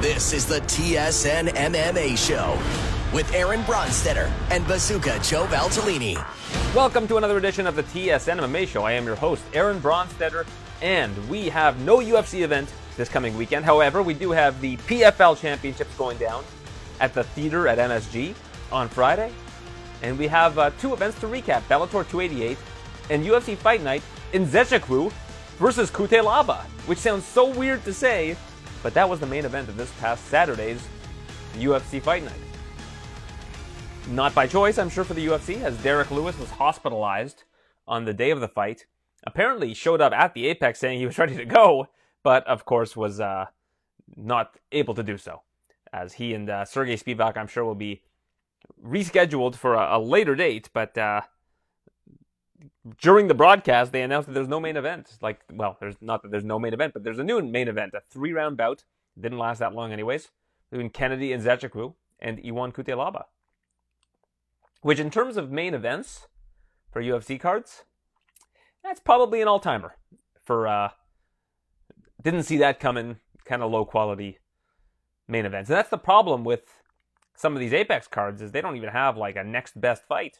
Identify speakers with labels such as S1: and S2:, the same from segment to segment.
S1: This is the TSN MMA Show with Aaron Bronsteter and Bazooka Joe Valtellini.
S2: Welcome to another edition of the TSN MMA Show. I am your host, Aaron Bronsteter, and we have no UFC event this coming weekend. However, we do have the PFL Championships going down at the theater at MSG on Friday. And we have uh, two events to recap Bellator 288 and UFC Fight Night in Nzechukwu versus Cutelaba, which sounds so weird to say, but that was the main event of this past Saturday's UFC Fight Night. Not by choice, I'm sure, for the UFC, as Derrick Lewis was hospitalized on the day of the fight. Apparently, showed up at the Apex saying he was ready to go, but of course was uh, not able to do so. As he and uh, Sergey Spivac, I'm sure, will be rescheduled for a, a later date, but uh, during the broadcast, they announced that there's no main event. Like, well, there's not that there's no main event, but there's a new main event, a three round bout. Didn't last that long, anyways, between Kennedy and Nzechukwu and Ion Cutelaba. Which, in terms of main events for UFC cards, that's probably an all timer. For, uh, didn't see that coming, kind of low quality main events. And that's the problem with some of these Apex cards is they don't even have like a next best fight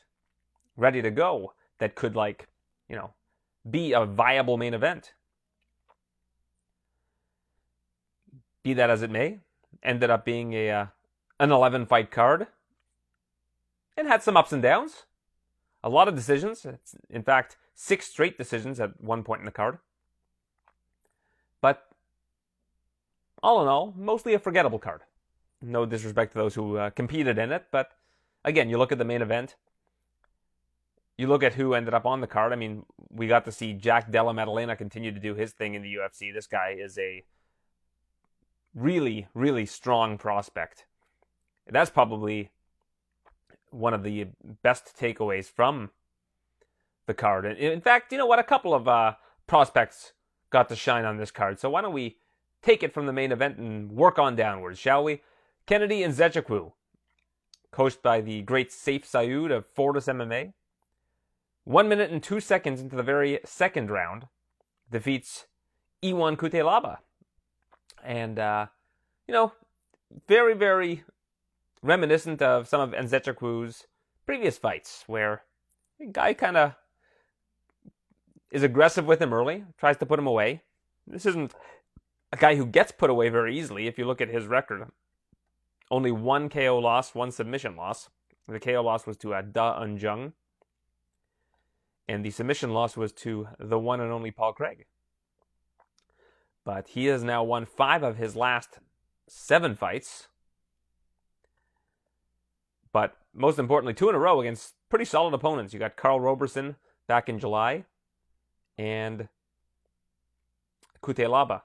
S2: ready to go that could like, you know, be a viable main event. Be that as it may, ended up being a uh, an 11 fight card and had some ups and downs. A lot of decisions. In fact, six straight decisions at one point in the card. But all in all, mostly a forgettable card. No disrespect to those who uh, competed in it, but again, you look at the main event, you look at who ended up on the card. I mean, we got to see Jack Della Maddalena continue to do his thing in the UFC. This guy is a really, really strong prospect. That's probably one of the best takeaways from the card. And in fact, you know what? A couple of uh, prospects got to shine on this card. So why don't we take it from the main event and work on downwards, shall we? Kennedy Nzechukwu, coached by the great Sayif Saud of Fortis MMA. One minute and two seconds into the very second round, defeats Ion Cutelaba. And, uh, you know, very, very reminiscent of some of Nzechukwu's previous fights, where the guy kind of is aggressive with him early, tries to put him away. This isn't a guy who gets put away very easily if you look at his record. Only one KO loss, one submission loss. The KO loss was to uh, Da Un Jung and the submission loss was to the one and only Paul Craig. But he has now won five of his last seven fights. But most importantly, two in a row against pretty solid opponents. You got Karl Roberson back in July and Cutelaba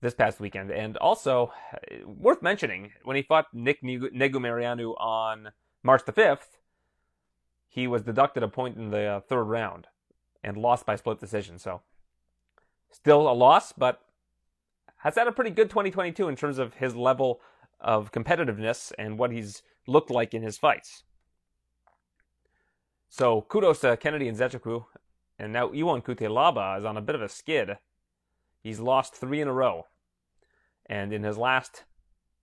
S2: this past weekend. And also, uh, worth mentioning, when he fought Nick Negumereanu on March the 5th, he was deducted a point in the uh, third round and lost by split decision. So, still a loss, but has had a pretty good 2022 in terms of his level of competitiveness and what he's looked like in his fights. So, kudos to Kennedy Nzechukwu. And now Ion Cutelaba is on a bit of a skid. He's lost three in a row. And in his last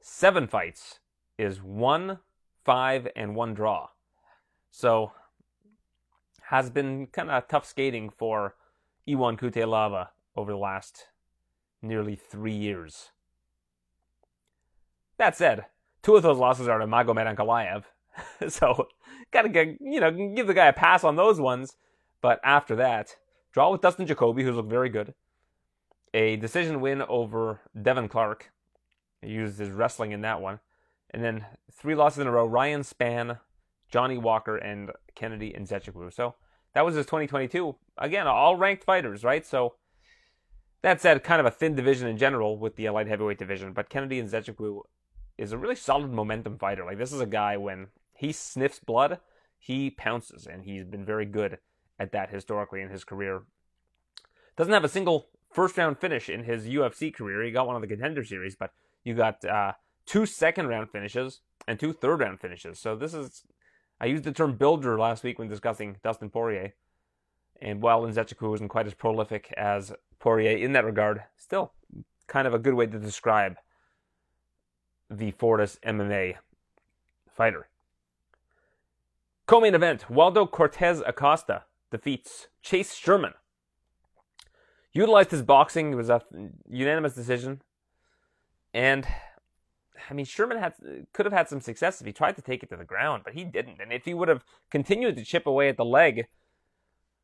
S2: seven fights is one, five, and one draw. So has been kind of tough skating for Ion Cutelaba over the last nearly three years. That said, two of those losses are to Magomed Ankalaev, so gotta get you know give the guy a pass on those ones. But after that, draw with Dustin Jacoby, who's looked very good. A decision win over Devin Clark. He used his wrestling in that one. And then three losses in a row. Ryan Spann, Johnny Walker, and Kennedy and Nzechukwu. So that was his 2022. Again, all ranked fighters, right? So that said, kind of a thin division in general with the light heavyweight division. But Kennedy and Nzechukwu is a really solid momentum fighter. Like this is a guy when he sniffs blood, he pounces, and he's been very good at that historically in his career. Doesn't have a single first round finish in his UFC career. He got one of the contender series, but you got uh, two second round finishes and two third round finishes. So this is I used the term builder last week when discussing Dustin Poirier. And while Nzechukwu isn't quite as prolific as Poirier in that regard, still kind of a good way to describe the Fortis MMA fighter. Co-main event: Waldo Cortez Acosta defeats Chase Sherman. Utilized his boxing; it was a unanimous decision, and I mean Sherman had could have had some success if he tried to take it to the ground, but he didn't. And if he would have continued to chip away at the leg,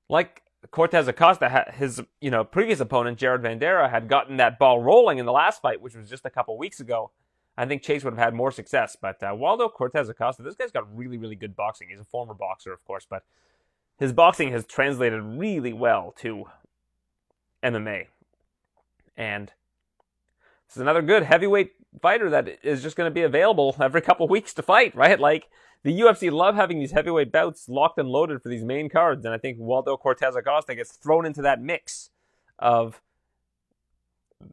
S2: like Cortez Acosta, his you know previous opponent Jared Vanderaa had gotten that ball rolling in the last fight, which was just a couple weeks ago. I think Chase would have had more success. But uh, Waldo Cortez Acosta, this guy's got really, really good boxing. He's a former boxer, of course, but his boxing has translated really well to MMA. And this is another good heavyweight fighter that is just going to be available every couple weeks to fight, right? Like the UFC love having these heavyweight bouts locked and loaded for these main cards, and I think Waldo Cortez Acosta gets thrown into that mix of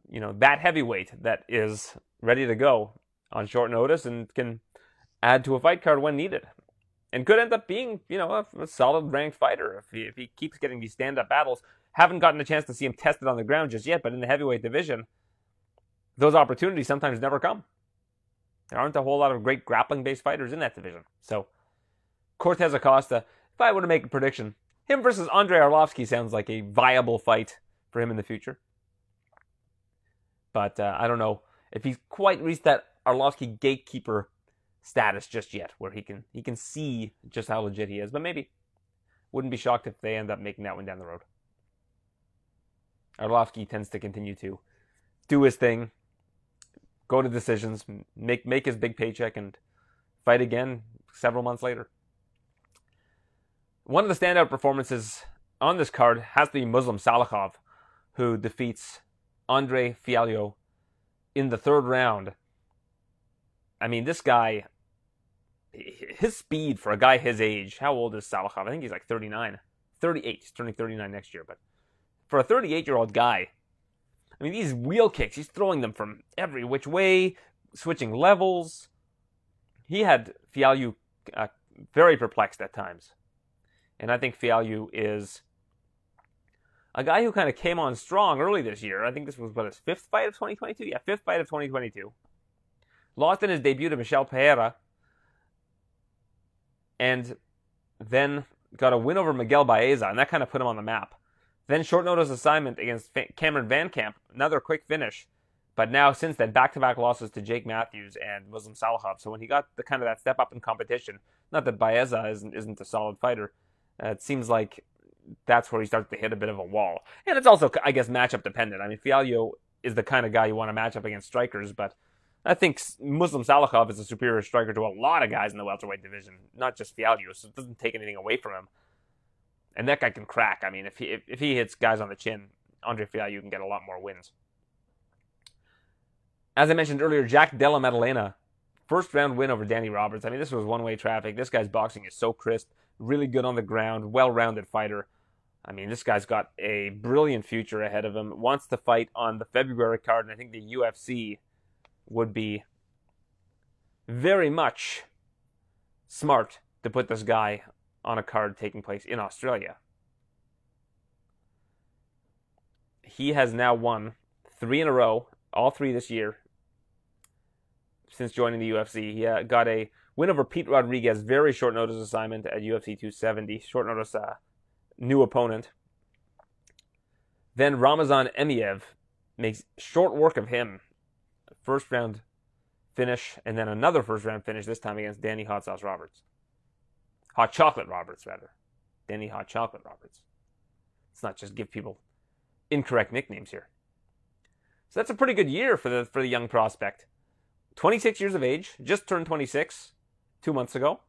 S2: you know that heavyweight that is ready to go on short notice and can add to a fight card when needed. And could end up being, you know, a, a solid ranked fighter if he, if he keeps getting these stand up battles. Haven't gotten a chance to see him tested on the ground just yet, but in the heavyweight division, those opportunities sometimes never come. There aren't a whole lot of great grappling based fighters in that division. So, Cortez Acosta, if I were to make a prediction, him versus Andrei Arlovsky sounds like a viable fight for him in the future. But uh, I don't know if he's quite reached that Arlovsky gatekeeper status just yet, where he can he can see just how legit he is. But maybe wouldn't be shocked if they end up making that one down the road. Arlovsky tends to continue to do his thing, go to decisions, make make his big paycheck, and fight again several months later. One of the standout performances on this card has to be Muslim Salikhov, who defeats Andre Fialho in the third round. I mean, this guy, his speed for a guy his age, how old is Salikhov? I think he's like 39. 38. He's turning 39 next year. But for a 38 year old guy, I mean, these wheel kicks, he's throwing them from every which way, switching levels. He had Fialho uh, very perplexed at times. And I think Fialho is a guy who kind of came on strong early this year. I think this was what his fifth fight of 2022. Yeah, fifth fight of 2022. Lost in his debut to Michel Pereira, and then got a win over Miguel Baeza, and that kind of put him on the map. Then short notice assignment against Cameron VanCamp, another quick finish. But now since then, back-to-back losses to Jake Matthews and Muslim Salikhov. So when he got the kind of that step up in competition, not that Baeza isn't isn't a solid fighter, uh, it seems like that's where he starts to hit a bit of a wall. And it's also, I guess, matchup dependent. I mean, Fialho is the kind of guy you want to match up against strikers, but I think Muslim Salikhov is a superior striker to a lot of guys in the welterweight division, not just Fialho, so it doesn't take anything away from him. And that guy can crack. I mean, if he if, if he hits guys on the chin, Andre Fialho can get a lot more wins. As I mentioned earlier, Jack Della Maddalena, first round win over Danny Roberts. I mean, this was one way traffic. This guy's boxing is so crisp really good on the ground, well rounded fighter. I mean, this guy's got a brilliant future ahead of him. Wants to fight on the February card, and I think the UFC would be very much smart to put this guy on a card taking place in Australia. He has now won three in a row, all three this year, since joining the UFC. He uh, got a Win over Pete Rodriguez, very short notice assignment at UFC 270. Short notice, uh, new opponent. Then Ramazan Emeev makes short work of him. First round finish, and then another first round finish, this time against Danny Hot Sauce Roberts. Hot Chocolate Roberts, rather. Danny Hot Chocolate Roberts. Let's not just give people incorrect nicknames here. So that's a pretty good year for the for the young prospect. 26 years of age, just turned 26 two months ago.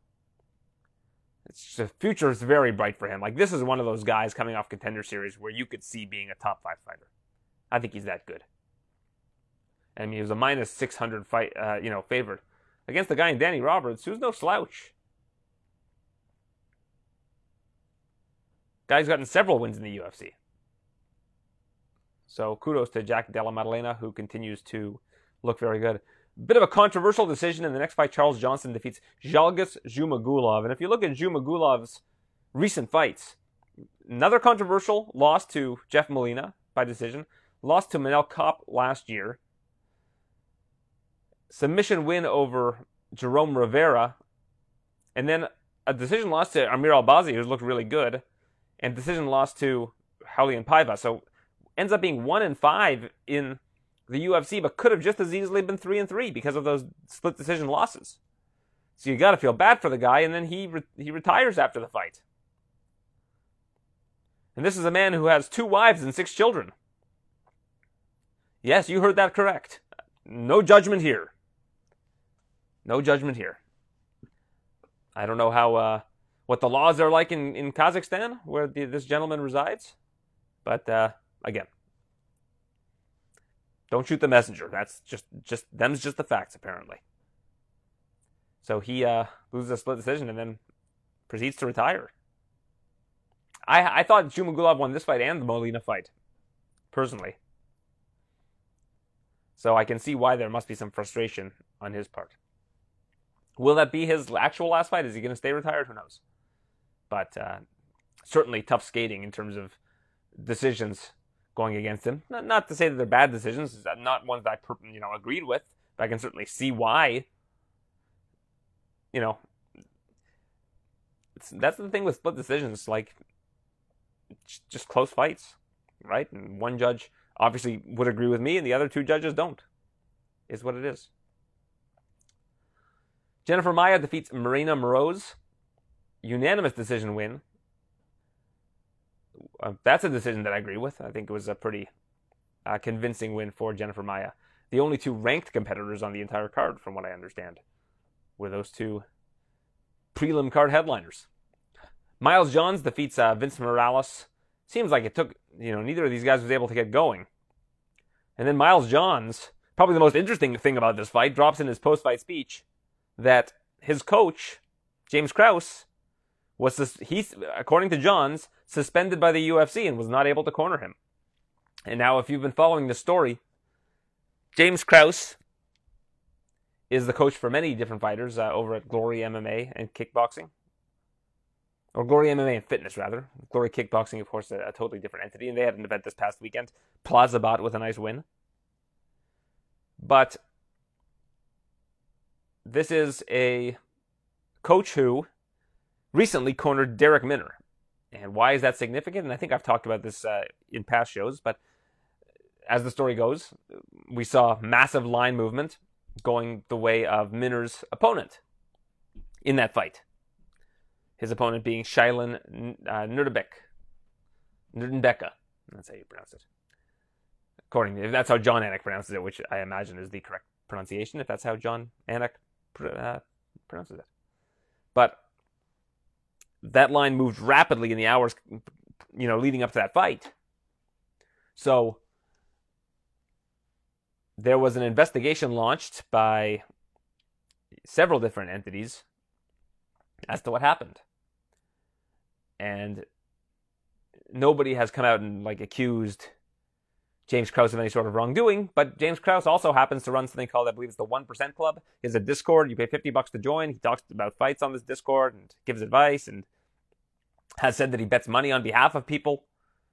S2: It's, the future is very bright for him. Like this is one of those guys coming off contender series where you could see being a top five fighter. I think he's that good. I mean, he was a minus 600 fight, uh, you know, favorite against the guy in Danny Roberts, who's no slouch. Guy's gotten several wins in the UFC. So kudos to Jack Della Maddalena, who continues to look very good. Bit of a controversial decision in the next fight. Charles Johnson defeats Zhalgas Zhumagulov. And if you look at Zhumagulov's recent fights, another controversial loss to Jeff Molina by decision, lost to Manel Kape last year. Submission win over Jerome Rivera, and then a decision loss to Amir Albazi, who's looked really good, and decision loss to Raulian Paiva. So ends up being one and five in the UFC, but could have just as easily been three and three because of those split decision losses. So you got to feel bad for the guy, and then he re- he retires after the fight. And this is a man who has two wives and six children. Yes, you heard that correct. No judgment here. No judgment here. I don't know how uh, what the laws are like in, in Kazakhstan, where the, this gentleman resides, but uh, again, don't shoot the messenger. That's just just them's just the facts apparently. So he uh, loses a split decision and then proceeds to retire. I I thought Zhumagulov won this fight and the Molina fight, personally. So I can see why there must be some frustration on his part. Will that be his actual last fight? Is he going to stay retired? Who knows? But uh, certainly tough skating in terms of decisions going against him. Not, not to say that they're bad decisions, not ones that I you know agreed with, but I can certainly see why. You know, that's the thing with split decisions, like just close fights, right? And one judge obviously would agree with me, and the other two judges don't. Is what it is. Jennifer Maia defeats Marina Moroz. Unanimous decision win. Uh, that's a decision that I agree with. I think it was a pretty uh, convincing win for Jennifer Maia. The only two ranked competitors on the entire card, from what I understand, were those two prelim card headliners. Miles Johns defeats uh, Vince Morales. Seems like it took, you know, neither of these guys was able to get going. And then Miles Johns, probably the most interesting thing about this fight, drops in his post fight speech that his coach, James Krause, was sus- according to Johns, suspended by the UFC and was not able to corner him. And now, if you've been following the story, James Krause is the coach for many different fighters uh, over at Glory MMA and Kickboxing. Or Glory MMA and Fitness, rather. Glory Kickboxing, of course, a, a totally different entity, and they had an event this past weekend. Plaza Plazabot with a nice win. But this is a coach who recently cornered Darrick Minner. And why is that significant? And I think I've talked about this uh, in past shows, but as the story goes, we saw massive line movement going the way of Minner's opponent in that fight. His opponent being Shilen uh, Nurdenbeck. That's how you pronounce it. According to, that's how Jon Anik pronounces it, which I imagine is the correct pronunciation, if that's how Jon Anik uh, pronounces it. But that line moved rapidly in the hours, you know, leading up to that fight. So there was an investigation launched by several different entities as to what happened. And nobody has come out and like accused James Krause of any sort of wrongdoing, but James Krause also happens to run something called, I believe it's the 1% Club. He has a Discord. You pay 50 bucks to join. He talks about fights on this Discord and gives advice and has said that he bets money on behalf of people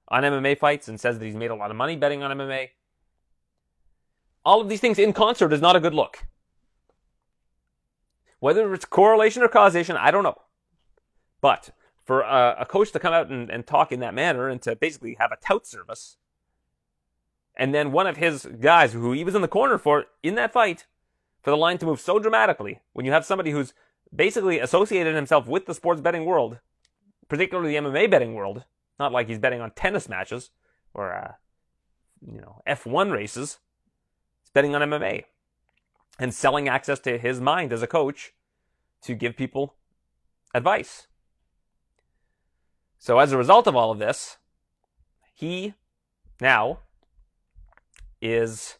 S2: on MMA fights and says that he's made a lot of money betting on MMA. All of these things in concert is not a good look. Whether it's correlation or causation, I don't know. But for a, a coach to come out and, and talk in that manner and to basically have a tout service and then one of his guys, who he was in the corner for in that fight, for the line to move so dramatically, when you have somebody who's basically associated himself with the sports betting world, particularly the MMA betting world, not like he's betting on tennis matches or, uh, you know, F1 races. He's betting on MMA and selling access to his mind as a coach to give people advice. So as a result of all of this, he now is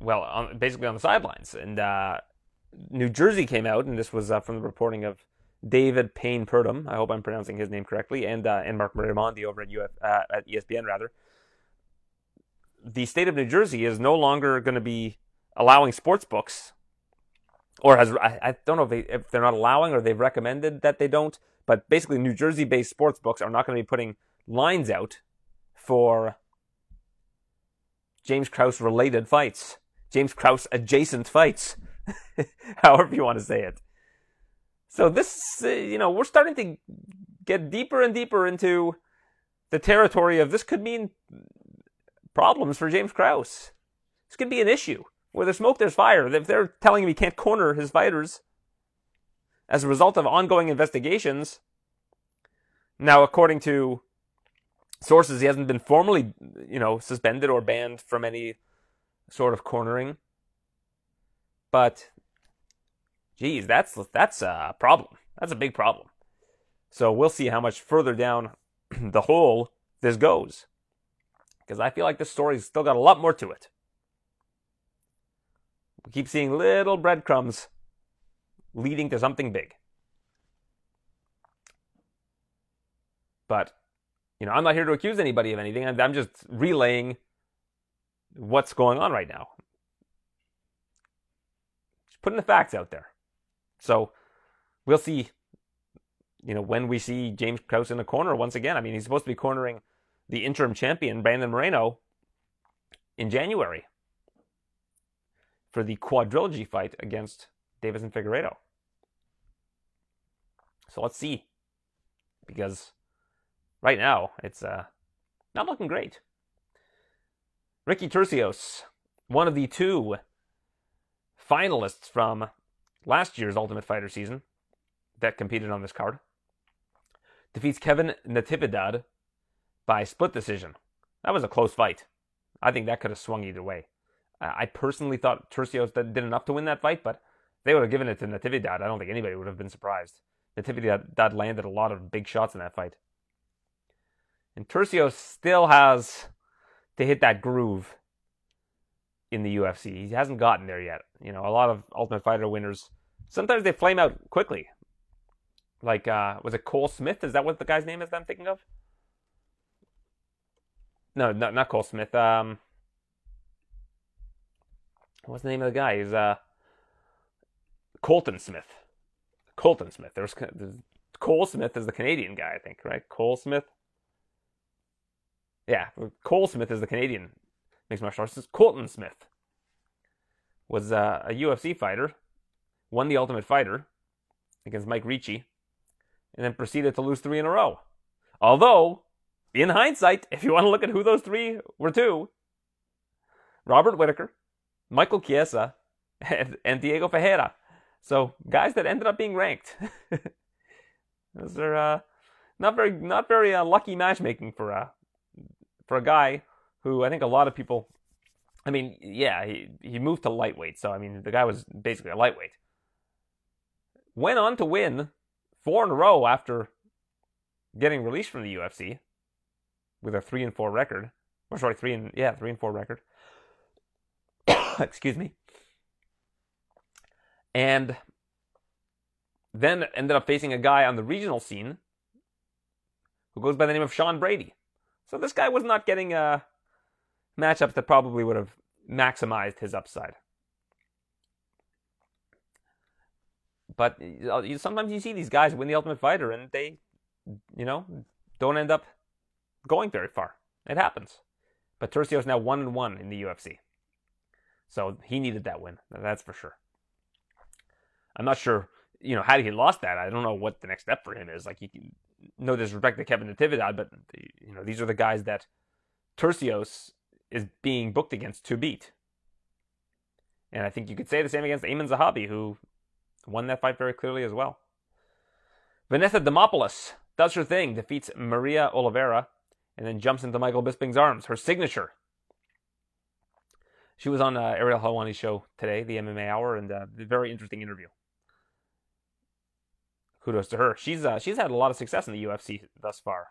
S2: well, basically on the sidelines. And uh, New Jersey came out, and this was uh, from the reporting of David Payne Purdum. I hope I'm pronouncing his name correctly, and uh, and Marc Raimondi over at Uf, uh, at ESPN rather. The state of New Jersey is no longer going to be allowing sports books, or has I, I don't know if, they, if they're not allowing or they've recommended that they don't. But basically, New Jersey-based sports books are not going to be putting lines out for James Krause related fights, James Krause adjacent fights, however you want to say it. So this, uh, you know, we're starting to get deeper and deeper into the territory of this could mean problems for James Krause. This could be an issue. Where there's smoke, there's fire. If they're telling him he can't corner his fighters as a result of ongoing investigations, now according to sources, he hasn't been formally, you know, suspended or banned from any sort of cornering. But, geez, that's that's a problem. That's a big problem. So we'll see how much further down the hole this goes, because I feel like this story's still got a lot more to it. We keep seeing little breadcrumbs leading to something big. But, you know, I'm not here to accuse anybody of anything. I'm, I'm just relaying what's going on right now. Just putting the facts out there. So we'll see, you know, when we see James Krause in the corner once again. I mean, he's supposed to be cornering the interim champion, Brandon Moreno, in January for the quadrilogy fight against Deiveson Figueiredo. So let's see. Because right now, it's uh, not looking great. Ricky Turcios, one of the two finalists from last year's Ultimate Fighter season that competed on this card, defeats Kevin Natividad by split decision. That was a close fight. I think that could have swung either way. I personally thought Turcios did enough to win that fight, but they would have given it to Natividad. I don't think anybody would have been surprised. Natividad landed a lot of big shots in that fight. And Turcios still has to hit that groove in the UFC. He hasn't gotten there yet. You know, a lot of Ultimate Fighter winners, sometimes they flame out quickly. Like, uh, was it Cole Smith? Is that what the guy's name is that I'm thinking of? No, no not Cole Smith. Um, what's the name of the guy? He's uh, Colton Smith. Colton Smith. There's, there's Cole Smith is the Canadian guy, I think, right? Cole Smith. Yeah, Cole Smith is the Canadian mixed martial artist. Colton Smith was uh, a UFC fighter, won the Ultimate Fighter against Mike Ricci, and then proceeded to lose three in a row. Although, in hindsight, if you want to look at who those three were to, Robert Whitaker, Michael Chiesa, and, and Diego Ferreira. So guys that ended up being ranked. Those are uh, not very not very uh, lucky matchmaking for a for a guy who I think a lot of people. I mean, yeah, he he moved to lightweight, so I mean the guy was basically a lightweight. Went on to win four in a row after getting released from the UFC with a three and four record. Or sorry, three and yeah, three and four record. Excuse me. And then ended up facing a guy on the regional scene who goes by the name of Sean Brady. So this guy was not getting uh, matchups that probably would have maximized his upside. But uh, sometimes you see these guys win the Ultimate Fighter and they, you know, don't end up going very far. It happens. But Turcios now one and one in the UFC. So he needed that win. That's for sure. I'm not sure, you know, had he lost that, I don't know what the next step for him is. Like, he, no disrespect to Kevin Natividad, but you know, these are the guys that Turcios is being booked against to beat. And I think you could say the same against Aiemann Zahabi, who won that fight very clearly as well. Vanessa Demopoulos does her thing, defeats Maria Oliveira, and then jumps into Michael Bisping's arms. Her signature she was on uh, Ariel Helwani's show today, the MMA Hour, and uh, a very interesting interview. Kudos to her. She's uh, she's had a lot of success in the UFC thus far.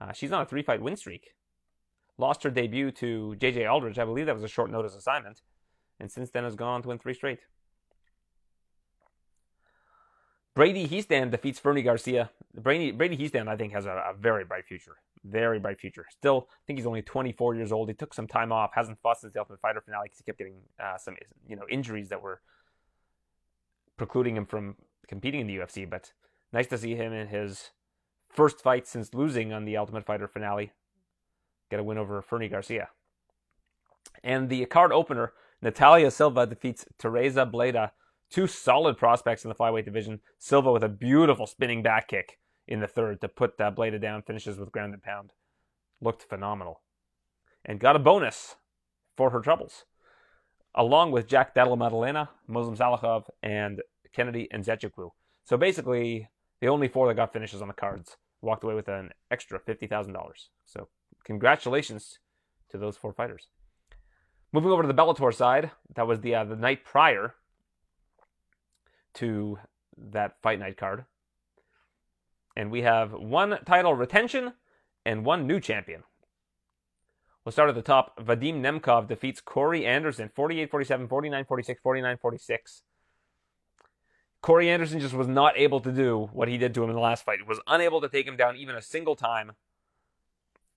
S2: Uh, she's on a three fight win streak. Lost her debut to JJ Aldrich. I believe that was a short notice assignment, and since then has gone on to win three straight. Brady Hiestand defeats Fernie Garcia. Brady Brady I think, has a, a very bright future very bright future. Still, I think he's only 24 years old. He took some time off, hasn't fought since the Ultimate Fighter finale because he kept getting uh, some you know injuries that were precluding him from competing in the UFC. But nice to see him in his first fight since losing on the Ultimate Fighter finale get a win over Fernie Garcia. And the card opener, Natalia Silva defeats Teresa Bleda, two solid prospects in the flyweight division. Silva with a beautiful spinning back kick in the third to put uh, Bleda down, finishes with ground and pound. Looked phenomenal. And got a bonus for her troubles, along with Jack Della Maddalena, Muslim Salikhov, and Kennedy Nzechukwu. So basically, the only four that got finishes on the cards walked away with an extra $50,000. So congratulations to those four fighters. Moving over to the Bellator side, that was the uh, the night prior to that fight night card. And we have one title retention and one new champion. We'll start at the top. Vadim Nemkov defeats Corey Anderson 48 47, 49 46, 49 46. Corey Anderson just was not able to do what he did to him in the last fight. He was unable to take him down even a single time.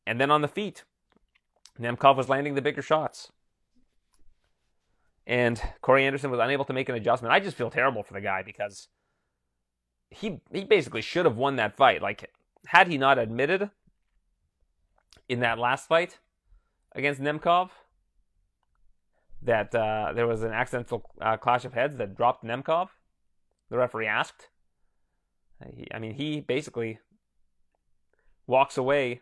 S2: And then on the feet, Nemkov was landing the bigger shots. And Corey Anderson was unable to make an adjustment. I just feel terrible for the guy because he he basically should have won that fight. Like, had he not admitted in that last fight against Nemkov that uh, there was an accidental uh, clash of heads that dropped Nemkov, the referee asked. I mean, he basically walks away.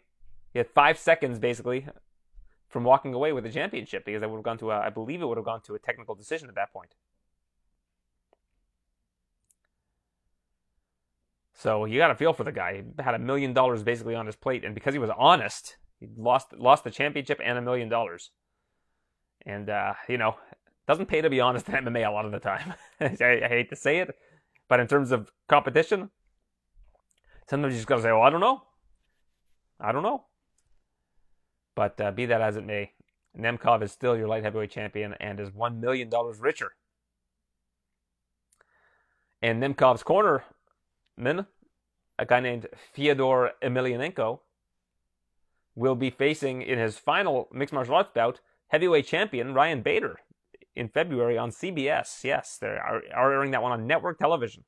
S2: He had five seconds basically from walking away with the championship because I would have gone to a, I believe it would have gone to a technical decision at that point. So you got to feel for the guy. He had a million dollars basically on his plate, and because he was honest, he lost lost the championship and a million dollars. And uh, you know, doesn't pay to be honest in MMA a lot of the time. I, I, hate to say it, but in terms of competition, sometimes you just got to say, "Oh, I don't know, I don't know." But uh, be that as it may, Nemkov is still your light heavyweight champion and is $1 million richer. And Nemkov's cornerman, a guy named Fyodor Emelianenko, will be facing in his final mixed martial arts bout heavyweight champion Ryan Bader in February on CBS. Yes, they are, are airing that one on network television.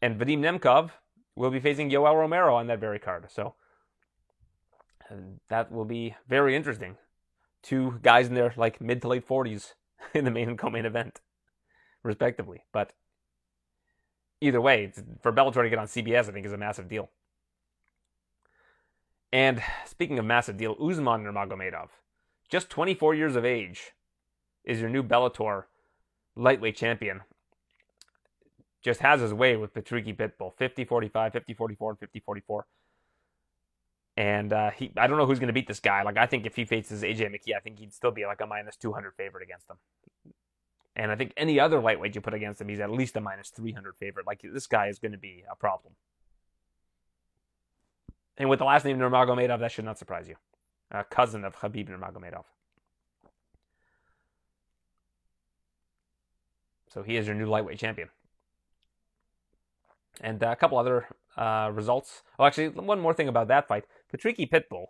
S2: And Vadim Nemkov will be facing Yoel Romero on that very card. So and that will be very interesting. Two guys in their like mid to late 40s in the main and co-main event, respectively. But either way, for Bellator to get on CBS, I think is a massive deal. And speaking of massive deal, Usman Nurmagomedov, just 24 years of age, is your new Bellator lightweight champion. Just has his way with Patricky Pitbull, 50-45, 50-44, and 50-44. And uh, he, I don't know who's going to beat this guy. Like, I think if he faces AJ McKee, I think he'd still be like a minus 200 favorite against him. And I think any other lightweight you put against him, he's at least a minus 300 favorite. Like, this guy is going to be a problem. And with the last name Nurmagomedov, that should not surprise you. A cousin of Khabib Nurmagomedov. So he is your new lightweight champion. And uh, a couple other uh, results. Oh, actually, one more thing about that fight. Patricky Pitbull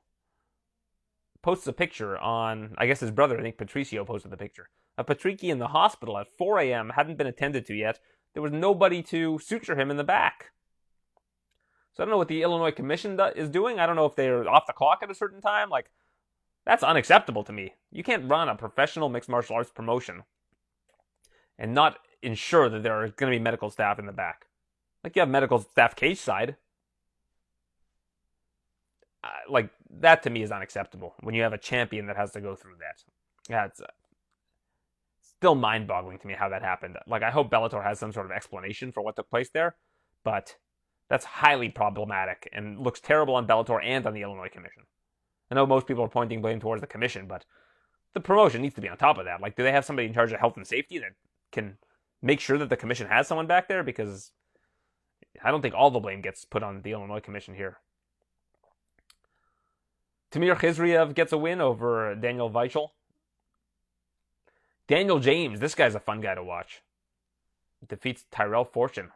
S2: posts a picture on, I guess his brother, I think Patricio posted the picture, of Patricky in the hospital at 4 a.m., hadn't been attended to yet. There was nobody to suture him in the back. So I don't know what the Illinois Commission is doing. I don't know if they're off the clock at a certain time. Like, that's unacceptable to me. You can't run a professional mixed martial arts promotion and not ensure that there are going to be medical staff in the back. Like, you have medical staff cage side, uh, like that to me is unacceptable when you have a champion that has to go through that. That's uh, still mind-boggling to me how that happened. Like I hope Bellator has some sort of explanation for what took place there, but that's highly problematic and looks terrible on Bellator and on the Illinois Commission. I know most people are pointing blame towards the commission, but the promotion needs to be on top of that. Like, do they have somebody in charge of health and safety that can make sure that the commission has someone back there? Because I don't think all the blame gets put on the Illinois Commission here. Tamir Khizriev gets a win over Daniel Weichel. Daniel James, this guy's a fun guy to watch. Defeats Tyrell Fortune.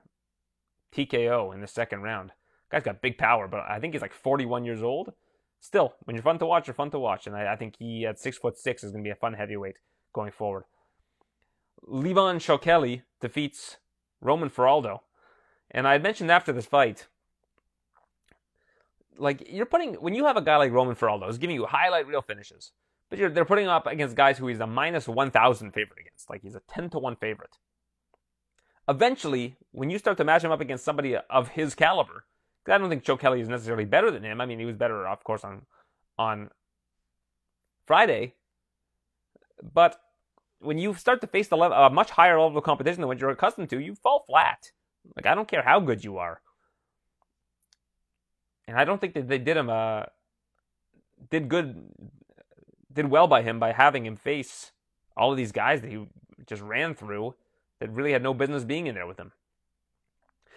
S2: TKO in the second round. Guy's got big power, but I think he's like 41 years old. Still, when you're fun to watch, you're fun to watch, and I, I think he at six foot six is going to be a fun heavyweight going forward. Levon Shokeli defeats Roman Faraldo. and I mentioned after this fight like you're putting when you have a guy like Roman Faraldo who's giving you highlight reel finishes, but you're, they're putting him up against guys who he's a minus one thousand favorite against, like he's a ten to one favorite. Eventually, when you start to match him up against somebody of his caliber, because I don't think Joe Kelly is necessarily better than him. I mean, he was better, of course, on on Friday, but when you start to face the level, a much higher level of competition than what you're accustomed to, you fall flat. Like I don't care how good you are, and I don't think that they did him uh did good did well by him by having him face all of these guys that he just ran through that really had no business being in there with him.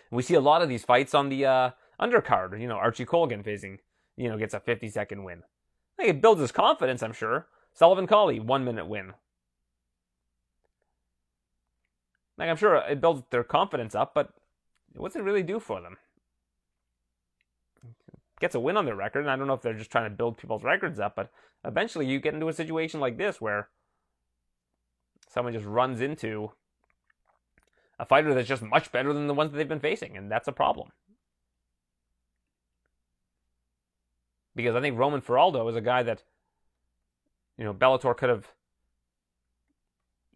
S2: And we see a lot of these fights on the uh, undercard. You know, Archie Colgan facing, you know, gets a 50 second win. Like, it builds his confidence, I'm sure. Sullivan Cauley, one minute win. Like, I'm sure it builds their confidence up, but what's it really do for them? Gets a win on their record, and I don't know if they're just trying to build people's records up, but eventually you get into a situation like this where someone just runs into a fighter that's just much better than the ones that they've been facing, and that's a problem. Because I think Roman Faraldo is a guy that, you know, Bellator could have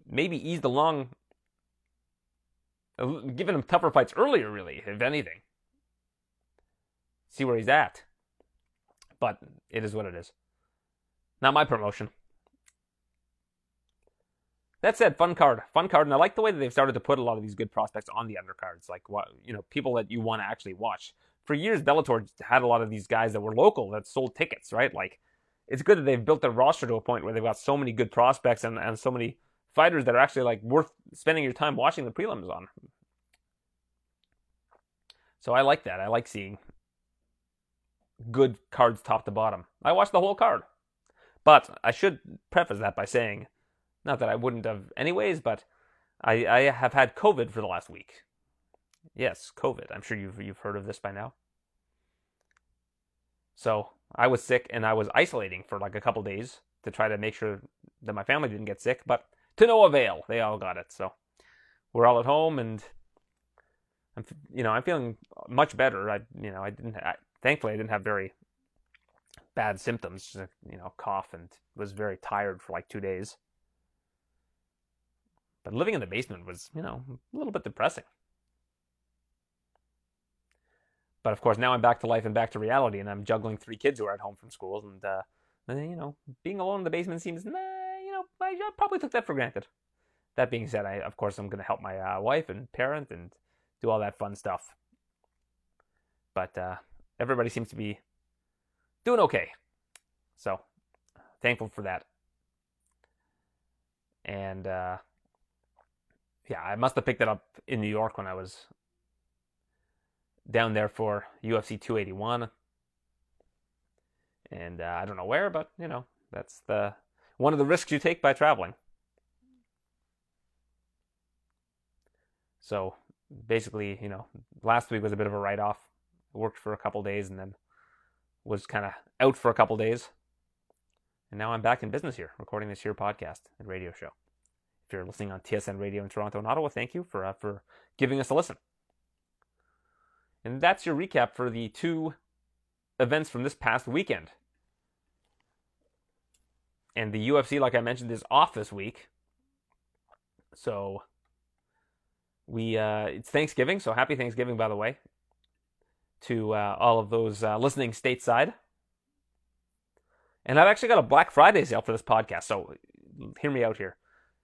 S2: maybe eased along given him tougher fights earlier, really, if anything. See where he's at. But it is what it is. Not my promotion. That said, fun card, fun card, and I like the way that they've started to put a lot of these good prospects on the undercards, like what you know, people that you want to actually watch. For years, Bellator had a lot of these guys that were local that sold tickets, right? Like, it's good that they've built their roster to a point where they've got so many good prospects and, and so many fighters that are actually like worth spending your time watching the prelims on. So I like that. I like seeing good cards top to bottom. I watched the whole card. But I should preface that by saying, not that I wouldn't have anyways, but I, I have had COVID for the last week. Yes, COVID. I'm sure you've you've heard of this by now. So I was sick and I was isolating for like a couple days to try to make sure that my family didn't get sick, but to no avail. They all got it. So we're all at home and I'm, you know, I'm feeling much better. I, you know, I didn't, I, thankfully I didn't have very bad symptoms, just, you know, cough and was very tired for like two days. But living in the basement was, you know, a little bit depressing. But of course, now I'm back to life and back to reality, and I'm juggling three kids who are at home from school, and uh, you know, being alone in the basement seems, nah, you know, I, I probably took that for granted. That being said, I of course I'm going to help my uh, wife and parent and do all that fun stuff. But uh, everybody seems to be doing okay. So thankful for that. And uh, yeah, I must have picked it up in New York when I was down there for UFC 281. And uh, I don't know where, but you know, that's the one of the risks you take by traveling. So basically, you know, last week was a bit of a write off. Worked for a couple days and then was kind of out for a couple days. And now I'm back in business here, recording this here podcast and radio show. If you're listening on TSN Radio in Toronto and Ottawa, thank you for uh, for giving us a listen. And that's your recap for the two events from this past weekend. And the UFC, like I mentioned, is off this week. So we uh, it's Thanksgiving, so happy Thanksgiving, by the way, to uh, all of those uh, listening stateside. And I've actually got a Black Friday sale for this podcast, so hear me out here.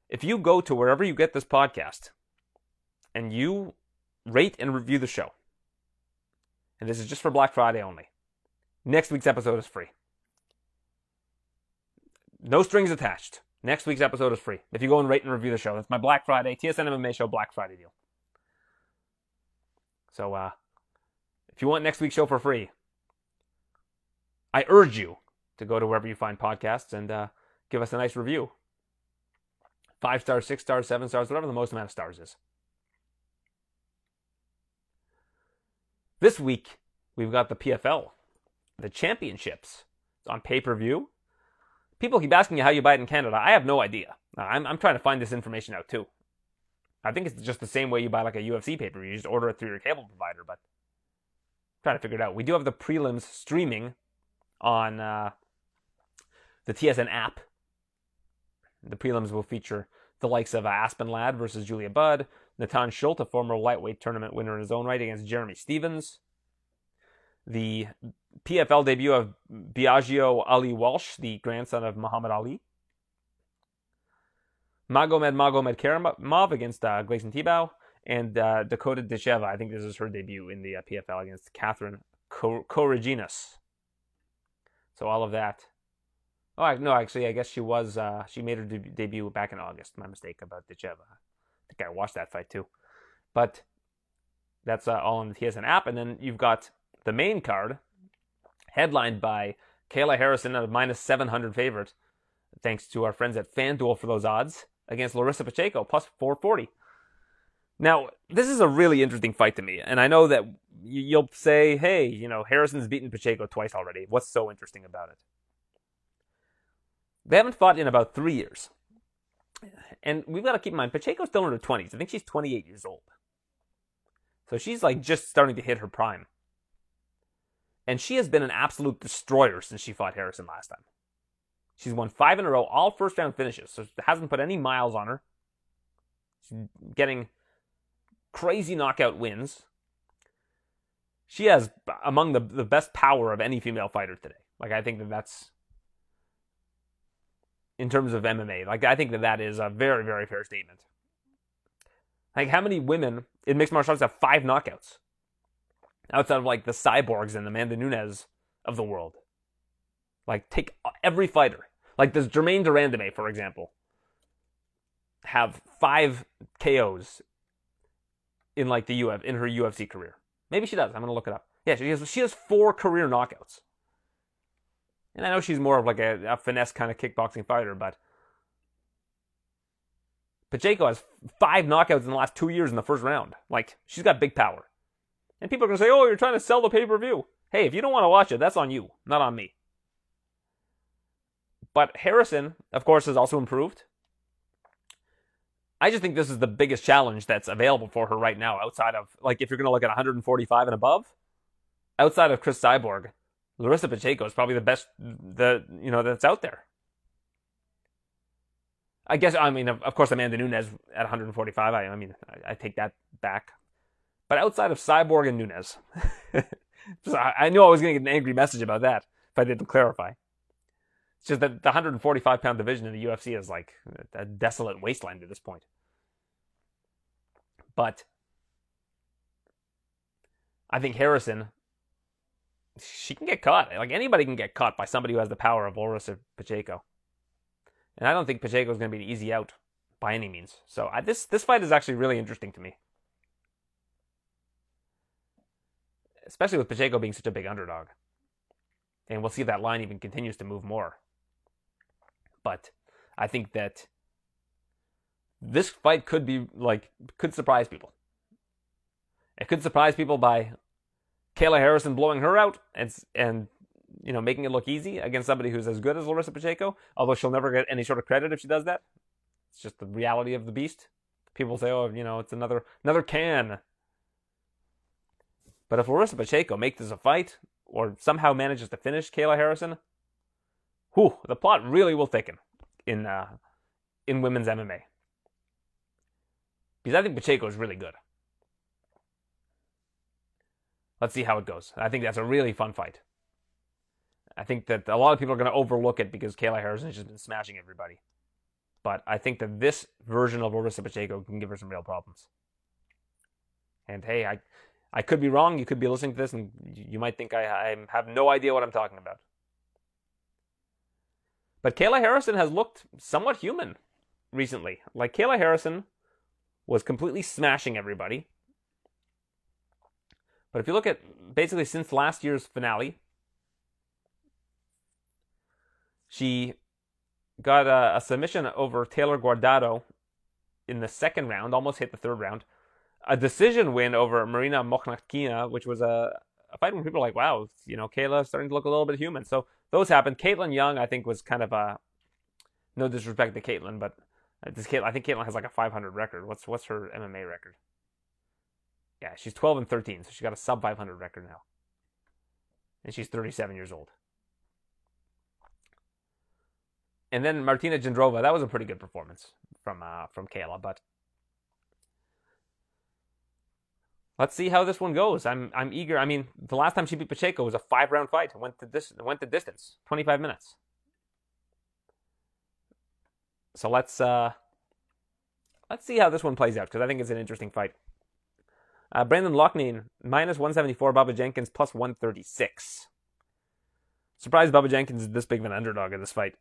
S2: If you go to wherever you get this podcast and you rate and review the show, and this is just for Black Friday only, next week's episode is free. No strings attached. Next week's episode is free. If you go and rate and review the show, that's my Black Friday TSN MMA show Black Friday deal. So, uh, if you want next week's show for free, I urge you to go to wherever you find podcasts and uh, give us a nice review. Five stars, six stars, seven stars, whatever the most amount of stars is. This week, we've got the PFL, the championships. It's on pay per view people keep asking you how you buy it in Canada. I have no idea. I'm, I'm trying to find this information out too. I think it's just the same way you buy like a UFC paper. You just order it through your cable provider, but trying to figure it out. We do have the prelims streaming on uh, the TSN app. The prelims will feature the likes of uh, Aspen Ladd versus Julia Budd, Natan Schulte, a former lightweight tournament winner in his own right, against Jeremy Stephens. The PFL debut of Biagio Ali Walsh, the grandson of Muhammad Ali. Magomed Magomedkerimov against uh, Tibau. And uh, Dakota Ditcheva, I think this is her debut in the uh, PFL against Catherine Corogenes. So all of that. Oh no, actually, I guess she was. Uh, she made her de- debut back in August. My mistake about Ditcheva. I think I watched that fight too. But that's uh, all on the TSN app, and then you've got the main card, headlined by Kayla Harrison a minus 700 favorite, thanks to our friends at FanDuel for those odds against Larissa Pacheco plus 440. Now, this is a really interesting fight to me, and I know that you'll say, hey, you know, Harrison's beaten Pacheco twice already. What's so interesting about it? They haven't fought in about three years. And we've got to keep in mind, Pacheco's still in her 20s. I think she's 28 years old. So she's like just starting to hit her prime. And she has been an absolute destroyer since she fought Harrison last time. She's won five in a row, all first round finishes, so hasn't put any miles on her. She's getting crazy knockout wins. She has among the the best power of any female fighter today. Like I think that that's in terms of MMA. Like I think that that is a very very fair statement. Like how many women in mixed martial arts have five knockouts outside of like the cyborgs and the Amanda Nunes of the world? Like take every fighter. Like does Jermaine de Randamie, for example, have five KOs in like the UF in her UFC career. Maybe she does. I'm gonna look it up. Yeah, she has she has four career knockouts. And I know she's more of like a, a finesse kind of kickboxing fighter, but Pacheco has five knockouts in the last two years in the first round. Like she's got big power. And people are gonna say, "Oh, you're trying to sell the pay per view." Hey, if you don't want to watch it, that's on you, not on me. But Harrison, of course, has also improved. I just think this is the biggest challenge that's available for her right now, outside of like if you're going to look at 145 and above, outside of Chris Cyborg, Larissa Pacheco is probably the best the you know that's out there. I guess I mean of, course Amanda Nunes at 145. I, I mean I, I, take that back, but outside of Cyborg and Nunes, I, I knew I was going to get an angry message about that if I didn't clarify. It's just that the 145 pound division in the UFC is like a desolate wasteland at this point. But I think Harrison, she can get caught. Like anybody can get caught by somebody who has the power of Larissa Pacheco. And I don't think Pacheco is going to be an easy out by any means. So I, this this fight is actually really interesting to me, especially with Pacheco being such a big underdog. And we'll see if that line even continues to move more. But I think that this fight could be like could surprise people. It could surprise people by Kayla Harrison blowing her out and and you know making it look easy against somebody who's as good as Larissa Pacheco. Although she'll never get any sort of credit if she does that. It's just the reality of the beast. People say, "Oh, you know, it's another another can." But if Larissa Pacheco makes this a fight or somehow manages to finish Kayla Harrison, whew, the plot really will thicken in uh, in women's MMA. Because I think Pacheco is really good. Let's see how it goes. I think that's a really fun fight. I think that a lot of people are going to overlook it because Kayla Harrison has just been smashing everybody. But I think that this version of Larissa Pacheco can give her some real problems. And hey, I, I could be wrong. You could be listening to this and you might think I, I have no idea what I'm talking about. But Kayla Harrison has looked somewhat human recently. Like Kayla Harrison was completely smashing everybody. But if you look at basically since last year's finale, she got a, a submission over Taylor Guardado in the second round, almost hit the third round. A decision win over Marina Mokhnatkina, which was a, a fight when people were like, wow, you know, Kayla starting to look a little bit human. So those happened. Kaitlin Young, I think, was kind of a no disrespect to Kaitlin, but uh, this Kaitlin, I think Kaitlin has like a 500 record. What's what's her MMA record? Yeah, she's 12 and 13, so she got a sub 500 record now. and she's 37 years old. And then Martina Jindrova, that was a pretty good performance from uh, from Kayla, but let's see how this one goes. I'm I'm eager. I mean, the last time she beat Pacheco was a five round fight. It went to this went the distance, 25 minutes. So let's uh let's see how this one plays out because I think it's an interesting fight. Uh, Brendan Loughnane minus 174, Bubba Jenkins plus 136. Surprised Bubba Jenkins is this big of an underdog in this fight.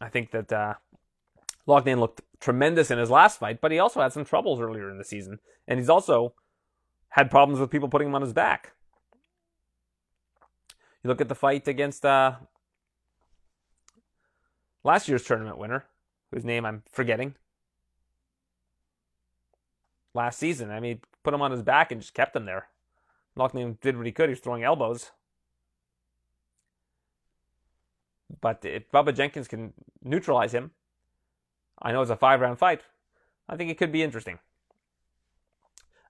S2: I think that uh, looked tremendous in his last fight, but he also had some troubles earlier in the season, and he's also had problems with people putting him on his back. You look at the fight against uh, last year's tournament winner, whose name I'm forgetting. Last season, I mean, put him on his back and just kept him there. Loughnane did what he could. He was throwing elbows. But if Bubba Jenkins can neutralize him, I know it's a five round fight. I think it could be interesting.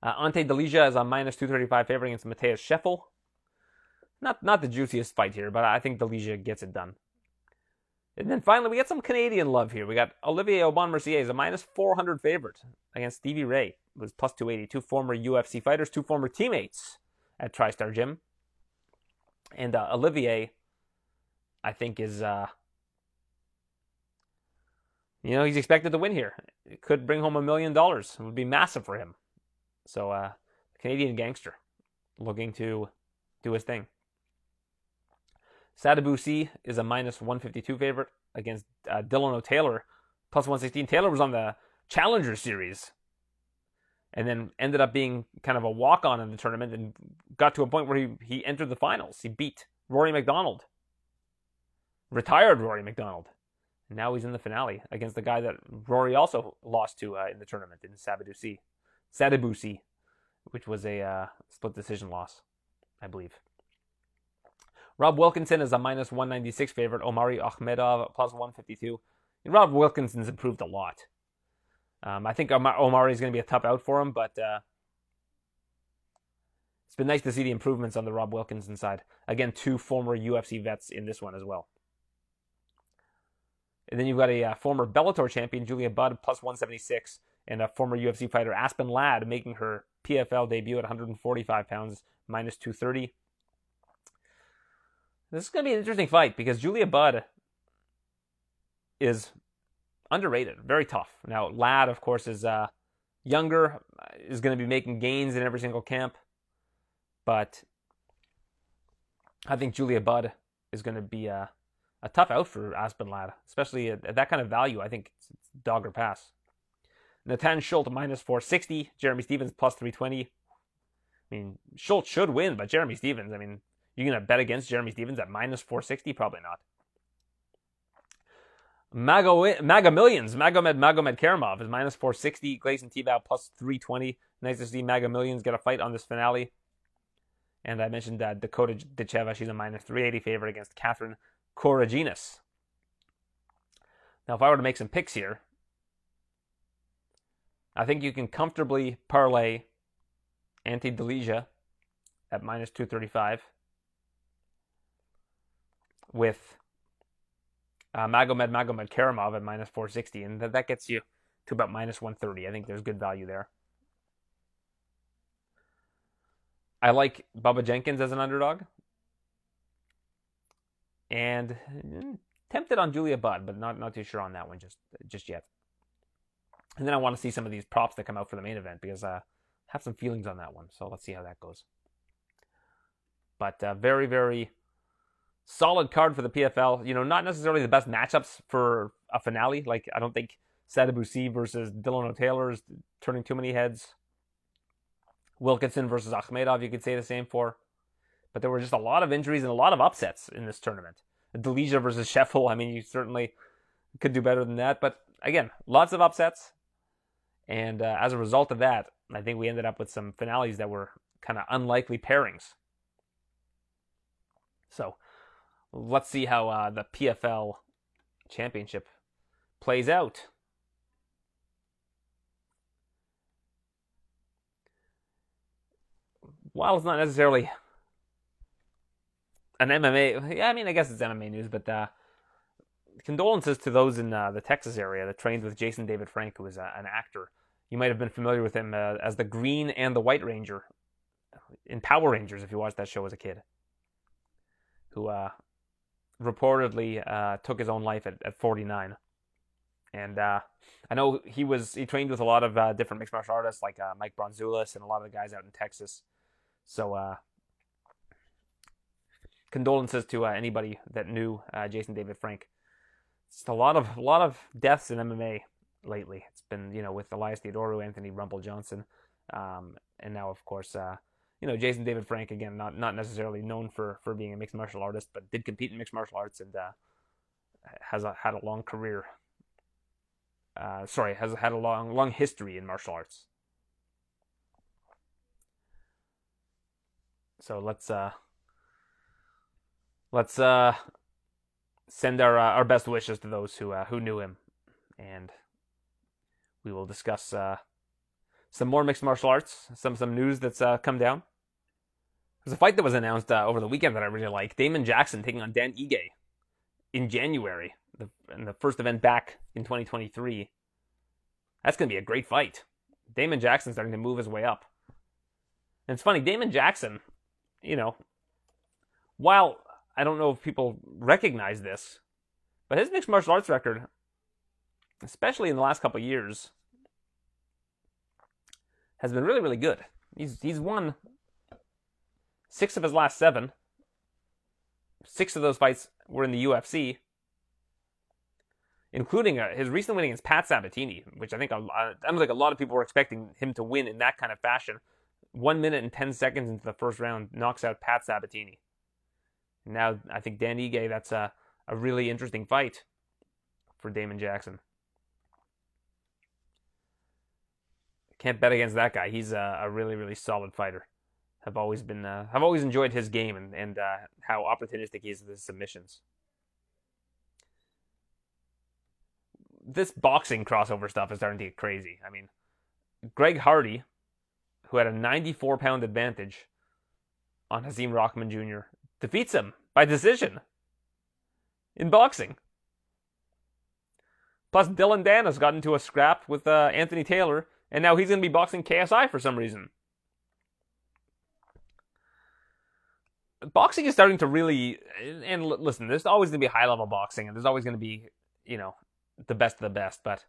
S2: Uh, Ante Delija is a minus 235 favorite against Matheus Scheffel. Not, not the juiciest fight here, but I think Delija gets it done. And then finally, we got some Canadian love here. We got Olivier Aubin Mercier is a minus 400 favorite against Stevie Ray. Was plus 280. Two former UFC fighters, two former teammates at TriStar Gym. And uh, Olivier I think is, uh, you know, he's expected to win here. It could bring home a million dollars. It would be massive for him. So, uh, Canadian gangster looking to do his thing. Sadibou is a minus 152 favorite against uh, Dilano Taylor, plus 116. Taylor was on the Challenger Series and then ended up being kind of a walk on in the tournament and got to a point where he, he entered the finals. He beat Rory MacDonald retired Rory MacDonald. And now he's in the finale against the guy that Rory also lost to uh, in the tournament in Sabadusi, Sadibusi, which was a uh, split decision loss, I believe. Rob Wilkinson is a minus 196 favorite. Omari Akhmedov plus 152. And Rob Wilkinson's improved a lot. Um, I think Omari is going to be a tough out for him, but uh, it's been nice to see the improvements on the Rob Wilkinson side. Again, two former UFC vets in this one as well. And then you've got a uh, former Bellator champion, Julia Budd, plus 176, and a former UFC fighter, Aspen Ladd, making her PFL debut at 145 pounds, minus 230. This is going to be an interesting fight because Julia Budd is underrated, very tough. Now, Ladd, of course, is uh, younger, is going to be making gains in every single camp, but I think Julia Budd is going to be uh, a tough out for Aspen Ladd, especially at, at that kind of value. I think it's, it's dog or pass. Natan Schulte minus 460, Jeremy Stephens plus 320. I mean, Schulte should win, but Jeremy Stephens, I mean, you're going to bet against Jeremy Stephens at minus 460? Probably not. Mago, Maga Millions, Magomed Magomedkerimov is minus 460, Gleison Tibau plus 320. Nice to see Maga Millions get a fight on this finale. And I mentioned that Dakota Ditcheva, she's a minus 380 favorite against Catherine Corogenes. Now, if I were to make some picks here, I think you can comfortably parlay Ante Delija at minus 235 with uh, Magomed Magomedkerimov at minus 460, and that, that gets you to about minus 130. I think there's good value there. I like Bubba Jenkins as an underdog and mm, tempted on Julia Budd, but not not too sure on that one just just yet. And then I want to see some of these props that come out for the main event because I uh, have some feelings on that one. So let's see how that goes. But uh, very very solid card for the PFL. You know, not necessarily the best matchups for a finale. Like I don't think Sadabusi versus Dilano Taylor is turning too many heads. Wilkinson versus Akhmedov, you could say the same for. But there were just a lot of injuries and a lot of upsets in this tournament. Delija versus Scheffel, I mean, you certainly could do better than that. But again, lots of upsets. And uh, as a result of that, I think we ended up with some finales that were kind of unlikely pairings. So let's see how uh, the PFL championship plays out. While it's not necessarily an MMA. Yeah, I mean, I guess it's MMA news, but uh, condolences to those in uh, the Texas area that trained with Jason David Frank, who is uh, an actor. You might have been familiar with him uh, as the Green and the White Ranger in Power Rangers, if you watched that show as a kid, who uh, reportedly uh, took his own life at, at 49. And I know he was he trained with a lot of different mixed martial artists like Mike Bronzoulis and a lot of the guys out in Texas. So condolences to uh, anybody that knew uh, Jason David Frank. It's a lot of a lot of deaths in MMA lately. It's been you know with Elias Theodorou, Anthony Rumble Johnson, um, and now of course uh, you know Jason David Frank again, not not necessarily known for for being a mixed martial artist, but did compete in mixed martial arts and uh, has a, had a long career. Uh, sorry, has had a long long history in martial arts. So let's uh let's uh send our uh, our best wishes to those who uh, who knew him, and we will discuss uh, some more mixed martial arts, some some news that's uh, come down. There's a fight that was announced over the weekend that I really like. Damon Jackson taking on Dan Ige in January, the, in the first event back in 2023. That's going to be a great fight. Damon Jackson starting to move his way up. And it's funny, Damon Jackson, you know, while I don't know if people recognize this, but his mixed martial arts record, especially in the last couple years, has been really, really good. He's he's won six of his last seven. Six of those fights were in the UFC, including uh, his recent win against Pat Sabatini, which I think a, I don't think a lot of people were expecting him to win in that kind of fashion. One minute and ten seconds into the first round, knocks out Pat Sabatini. Now I think Dan Ige, that's a, a really interesting fight for Damon Jackson. Can't bet against that guy. He's a, a really, really solid fighter. I've always been, uh, have always enjoyed his game and and uh, how opportunistic he is with his submissions. This boxing crossover stuff is starting to get crazy. I mean, Greg Hardy, who had a 94 pound advantage on Hasim Rahman Jr., defeats him by decision in boxing. Plus, Dillon Danis got into a scrap with uh, Anthony Taylor, and now he's going to be boxing KSI for some reason. Boxing is starting to really, and listen, there's always going to be high level boxing, and there's always going to be, you know, the best of the best, but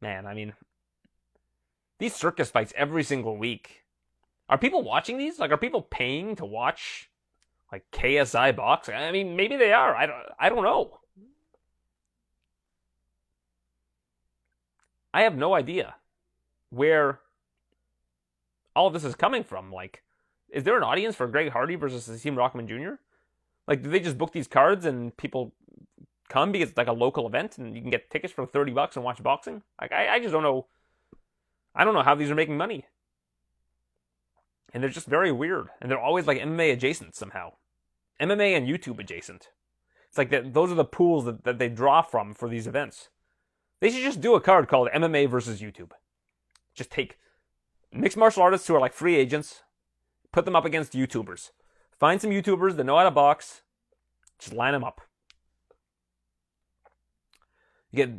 S2: man, I mean, these circus fights every single week. Are people watching these? Like, are people paying to watch like KSI boxing? I mean, maybe they are. I don't. I don't know. I have no idea where all of this is coming from. Like, is there an audience for Greg Hardy versus Hasim Rahman Jr.? Like, do they just book these cards and people come because it's like a local event and you can get tickets for thirty bucks and watch boxing? Like, I, I just don't know. I don't know how these are making money and they're just very weird, and they're always like MMA adjacent somehow, MMA and YouTube adjacent. It's like that; those are the pools that, that they draw from for these events. They should just do a card called MMA versus YouTube. Just take mixed martial artists who are like free agents, put them up against YouTubers. Find some YouTubers that know how to box, just line them up. You get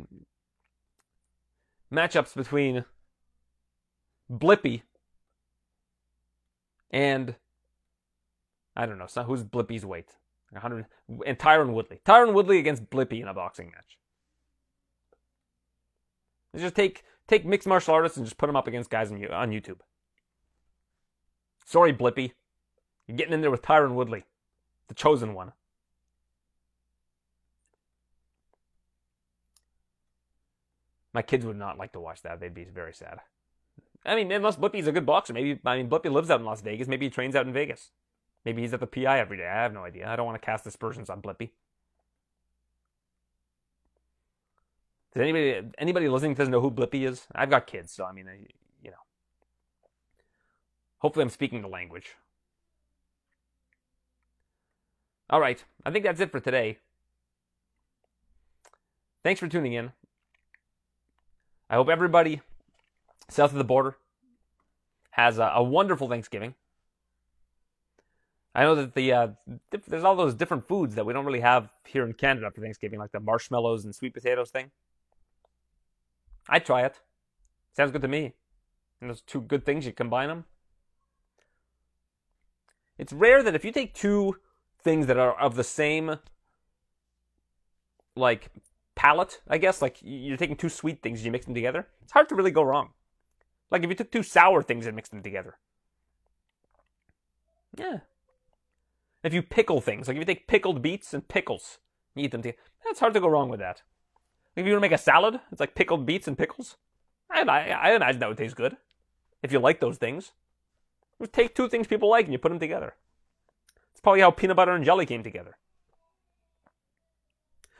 S2: matchups between Blippi and I don't know, so who's Blippi's weight? 100 and Tyron Woodley. Tyron Woodley against Blippi in a boxing match. Let's just take take mixed martial artists and just put them up against guys on, on YouTube. Sorry, Blippi. You're getting in there with Tyron Woodley, the chosen one. My kids would not like to watch that. They'd be very sad. I mean, unless Blippi's a good boxer, maybe I mean Blippi lives out in Las Vegas. Maybe he trains out in Vegas. Maybe he's at the PI every day. I have no idea. I don't want to cast aspersions on Blippi. Does anybody anybody listening doesn't know who Blippi is? I've got kids, so I mean, I, you know. Hopefully, I'm speaking the language. All right, I think that's it for today. Thanks for tuning in. I hope everybody south of the border has a, a wonderful Thanksgiving. I know that the uh, there's all those different foods that we don't really have here in Canada for Thanksgiving, like the marshmallows and sweet potatoes thing. I'd try it. Sounds good to me. And those two good things, you combine them. It's rare that if you take two things that are of the same like palate, I guess, like you're taking two sweet things, you mix them together. It's hard to really go wrong. Like if you took two sour things and mixed them together. Yeah. If you pickle things, like if you take pickled beets and pickles, you eat them together. That's hard to go wrong with that. Like if you want to make a salad, it's like pickled beets and pickles. I, I, I imagine that would taste good. If you like those things. Just take two things people like and you put them together. It's probably how peanut butter and jelly came together.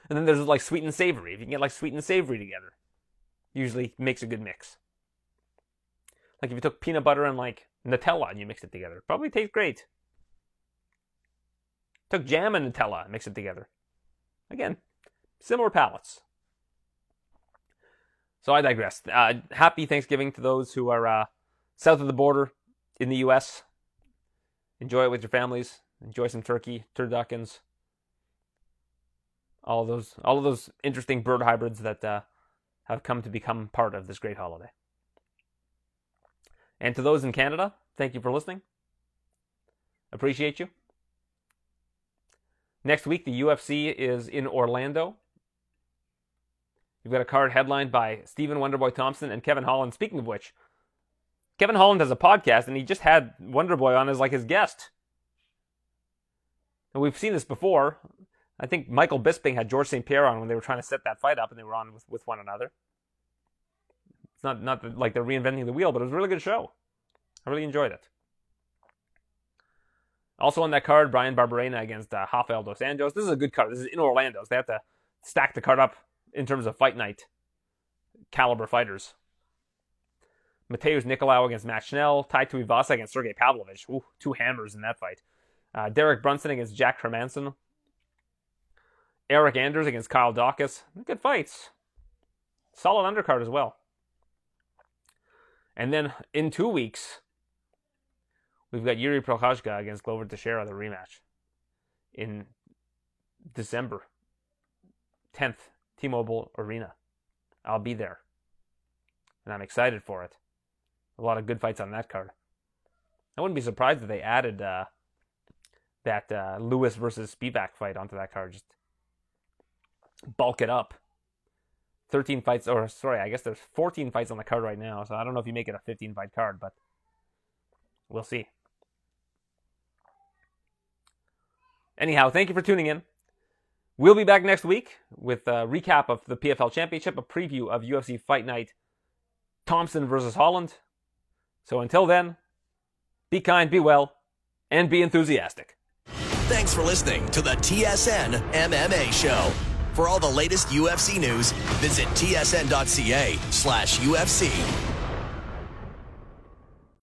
S2: And then there's like sweet and savory. If you can get like sweet and savory together, usually makes a good mix. Like if you took peanut butter and like Nutella and you mixed it together, probably tastes great. Took jam and Nutella and mixed it together. Again, similar palates. So I digress. Uh, happy Thanksgiving to those who are uh, south of the border in the U.S. Enjoy it with your families. Enjoy some turkey, turduckens, all of those, all of those interesting bird hybrids that uh, have come to become part of this great holiday. And to those in Canada, thank you for listening. Appreciate you. Next week, the UFC is in Orlando. You've got a card headlined by Stephen Wonderboy Thompson and Kevin Holland. Speaking of which, Kevin Holland has a podcast, and he just had Wonderboy on as like his guest. And we've seen this before. I think Michael Bisping had George St. Pierre on when they were trying to set that fight up, and they were on with, with one another. It's not not like they're reinventing the wheel, but it was a really good show. I really enjoyed it. Also on that card, Bryan Barberena against uh, Rafael dos Anjos. This is a good card. This is in Orlando, so they have to stack the card up in terms of fight night caliber fighters. Matheus Nicolau against Matt Schnell. Tai Tuivasa against Sergey Pavlovich. Ooh, two hammers in that fight. Uh, Derek Brunson against Jack Hermansson. Eryk Anders against Kyle Daukaus. Good fights. Solid undercard as well. And then in two weeks, we've got Yuri Prochazka against Glover Teixeira, the rematch in December 10th, T-Mobile Arena. I'll be there, and I'm excited for it. A lot of good fights on that card. I wouldn't be surprised if they added uh, that uh, Lewis versus Spivac fight onto that card. Just bulk it up. 13 fights, or sorry, I guess there's 14 fights on the card right now, so I don't know if you make it a 15 fight card, but we'll see. Anyhow, thank you for tuning in. We'll be back next week with a recap of the PFL Championship, a preview of UFC Fight Night Thompson versus Holland. So until then, be kind, be well, and be enthusiastic.
S1: Thanks for listening to the TSN MMA Show. For all the latest UFC news, visit tsn.ca slash UFC.